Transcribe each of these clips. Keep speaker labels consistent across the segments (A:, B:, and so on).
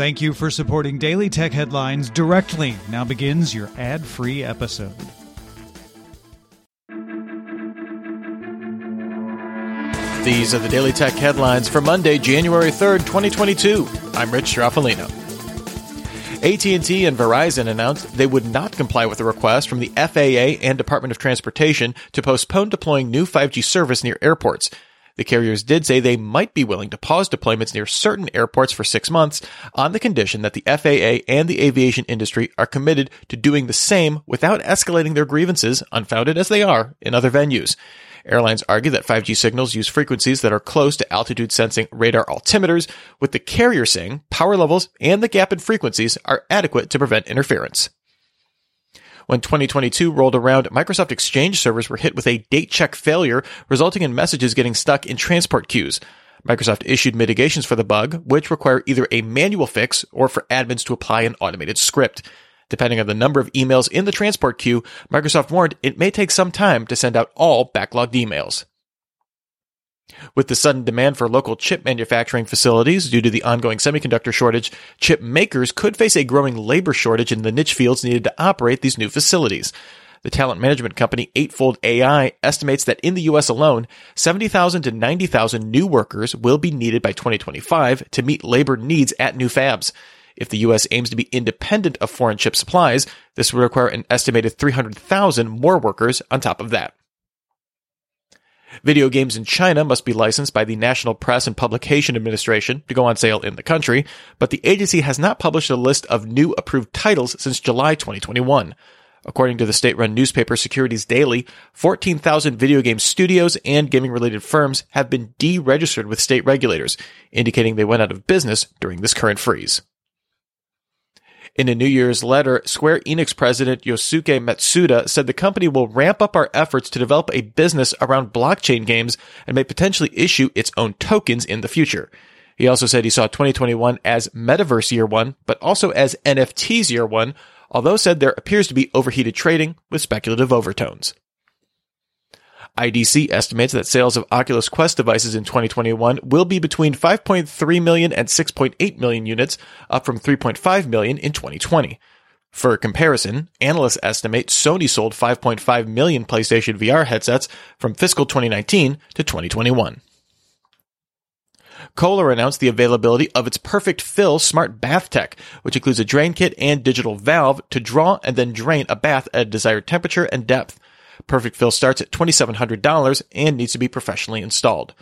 A: Thank you for supporting Daily Tech Headlines directly. Now begins your ad free episode.
B: These are the Daily Tech headlines for Monday, January 3rd, 2022. I'm Rich Stroffolino. AT&T and Verizon announced they would not comply with a request from the FAA and Department of Transportation to postpone deploying new 5G service near airports. The carriers did say they might be willing to pause deployments near certain airports for six months on the condition that the FAA and the aviation industry are committed to doing the same without escalating their grievances, unfounded as they are, in other venues. Airlines argue that 5G signals use frequencies that are close to altitude sensing radar altimeters, with the carrier saying power levels and the gap in frequencies are adequate to prevent interference. When 2022 rolled around, Microsoft Exchange servers were hit with a date check failure, resulting in messages getting stuck in transport queues. Microsoft issued mitigations for the bug, which require either a manual fix or for admins to apply an automated script. Depending on the number of emails in the transport queue, Microsoft warned it may take some time to send out all backlogged emails. With the sudden demand for local chip manufacturing facilities due to the ongoing semiconductor shortage, chip makers could face a growing labor shortage in the niche fields needed to operate these new facilities. The talent management company Eightfold AI estimates that in the US alone, 70,000 to 90,000 new workers will be needed by 2025 to meet labor needs at new fabs. If the U.S. aims to be independent of foreign chip supplies, this would require an estimated 300,000 more workers on top of that. Video games in China must be licensed by the National Press and Publication Administration to go on sale in the country, but the agency has not published a list of new approved titles since July 2021. According to the state-run newspaper Securities Daily, 14,000 video game studios and gaming-related firms have been deregistered with state regulators, indicating they went out of business during this current freeze. In a New Year's letter, Square Enix president Yosuke Matsuda said the company will ramp up our efforts to develop a business around blockchain games and may potentially issue its own tokens in the future. He also said he saw 2021 as Metaverse Year 1, but also as NFTs Year 1, although said there appears to be overheated trading with speculative overtones. IDC estimates that sales of Oculus Quest devices in 2021 will be between 5.3 million and 6.8 million units, up from 3.5 million in 2020. For comparison, analysts estimate Sony sold 5.5 million PlayStation VR headsets from fiscal 2019 to 2021. Kohler announced the availability of its Perfect Fill smart bath tech, which includes a drain kit and digital valve to draw and then drain a bath at a desired temperature and depth. Perfect Fill starts at $2,700 and needs to be professionally installed.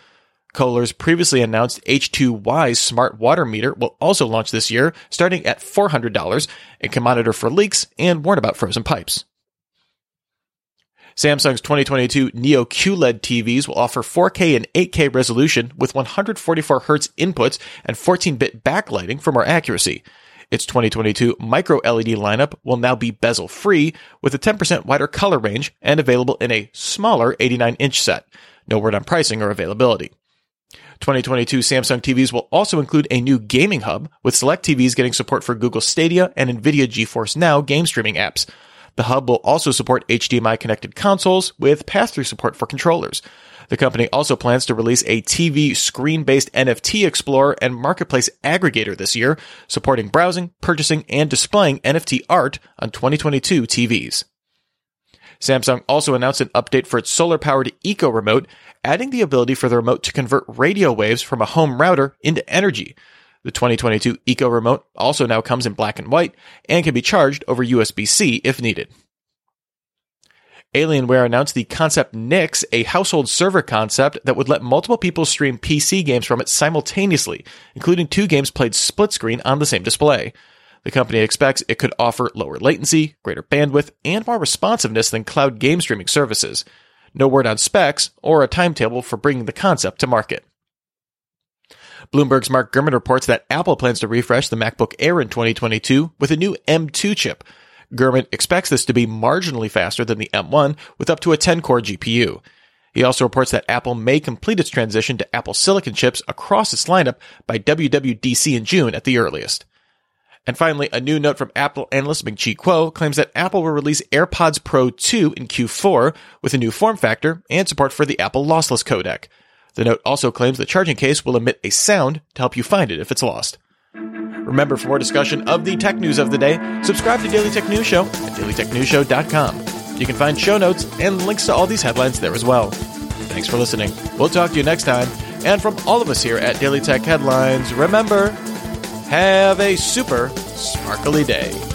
B: Kohler's previously announced H2Wise smart water meter will also launch this year, starting at $400 and can monitor for leaks and warn about frozen pipes. Samsung's 2022 Neo QLED TVs will offer 4K and 8K resolution with 144Hz inputs and 14-bit backlighting for more accuracy. Its 2022 micro LED lineup will now be bezel free with a 10% wider color range and available in a smaller 89 inch set. No word on pricing or availability. 2022 Samsung TVs will also include a new gaming hub, with select TVs getting support for Google Stadia and NVIDIA GeForce Now game streaming apps. The hub will also support HDMI connected consoles with pass through support for controllers. The company also plans to release a TV screen based NFT explorer and marketplace aggregator this year, supporting browsing, purchasing, and displaying NFT art on 2022 TVs. Samsung also announced an update for its solar powered Eco Remote, adding the ability for the remote to convert radio waves from a home router into energy. The 2022 Eco Remote also now comes in black and white and can be charged over USB C if needed. Alienware announced the Concept Nyx, a household server concept that would let multiple people stream PC games from it simultaneously, including two games played split screen on the same display. The company expects it could offer lower latency, greater bandwidth, and more responsiveness than cloud game streaming services. No word on specs or a timetable for bringing the concept to market. Bloomberg's Mark Gurman reports that Apple plans to refresh the MacBook Air in 2022 with a new M2 chip, Gurman expects this to be marginally faster than the M1 with up to a 10 core GPU. He also reports that Apple may complete its transition to Apple Silicon chips across its lineup by WWDC in June at the earliest. And finally, a new note from Apple analyst Ming-Chi Kuo claims that Apple will release AirPods Pro 2 in Q4 with a new form factor and support for the Apple lossless codec. The note also claims the charging case will emit a sound to help you find it if it's lost. Remember, for more discussion of the tech news of the day, subscribe to Daily Tech News Show at dailytechnewsshow.com. You can find show notes and links to all these headlines there as well. Thanks for listening. We'll talk to you next time. And from all of us here at Daily Tech Headlines, remember, have a super sparkly day.